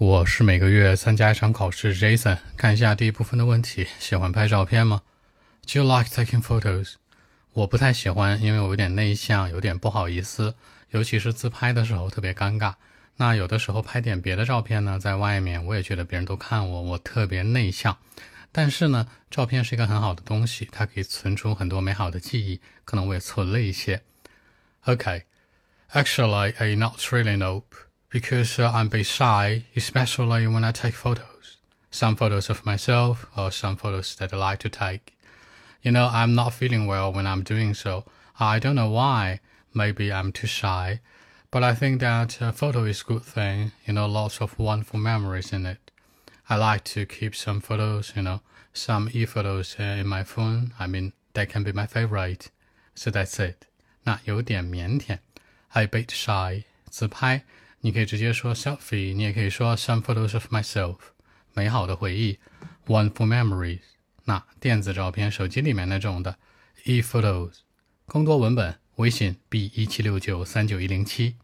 我是每个月参加一场考试，Jason。看一下第一部分的问题：喜欢拍照片吗？Do you like taking photos？我不太喜欢，因为我有点内向，有点不好意思，尤其是自拍的时候特别尴尬。那有的时候拍点别的照片呢，在外面我也觉得别人都看我，我特别内向。但是呢，照片是一个很好的东西，它可以存储很多美好的记忆。可能我也存了一些。Okay，actually I not really know. because uh, I'm a bit shy, especially when I take photos. Some photos of myself or some photos that I like to take. You know, I'm not feeling well when I'm doing so. I don't know why. Maybe I'm too shy. But I think that a photo is a good thing. You know, lots of wonderful memories in it. I like to keep some photos, you know, some e-photos uh, in my phone. I mean, that can be my favorite. So that's it. 那有点腼腆，a bit shy，自拍。 你可以直接说 selfie，你也可以说 some photos of myself，美好的回忆，one for memories。那电子照片，手机里面那种的，e photos。更多文本，微信 b 一七六九三九一零七。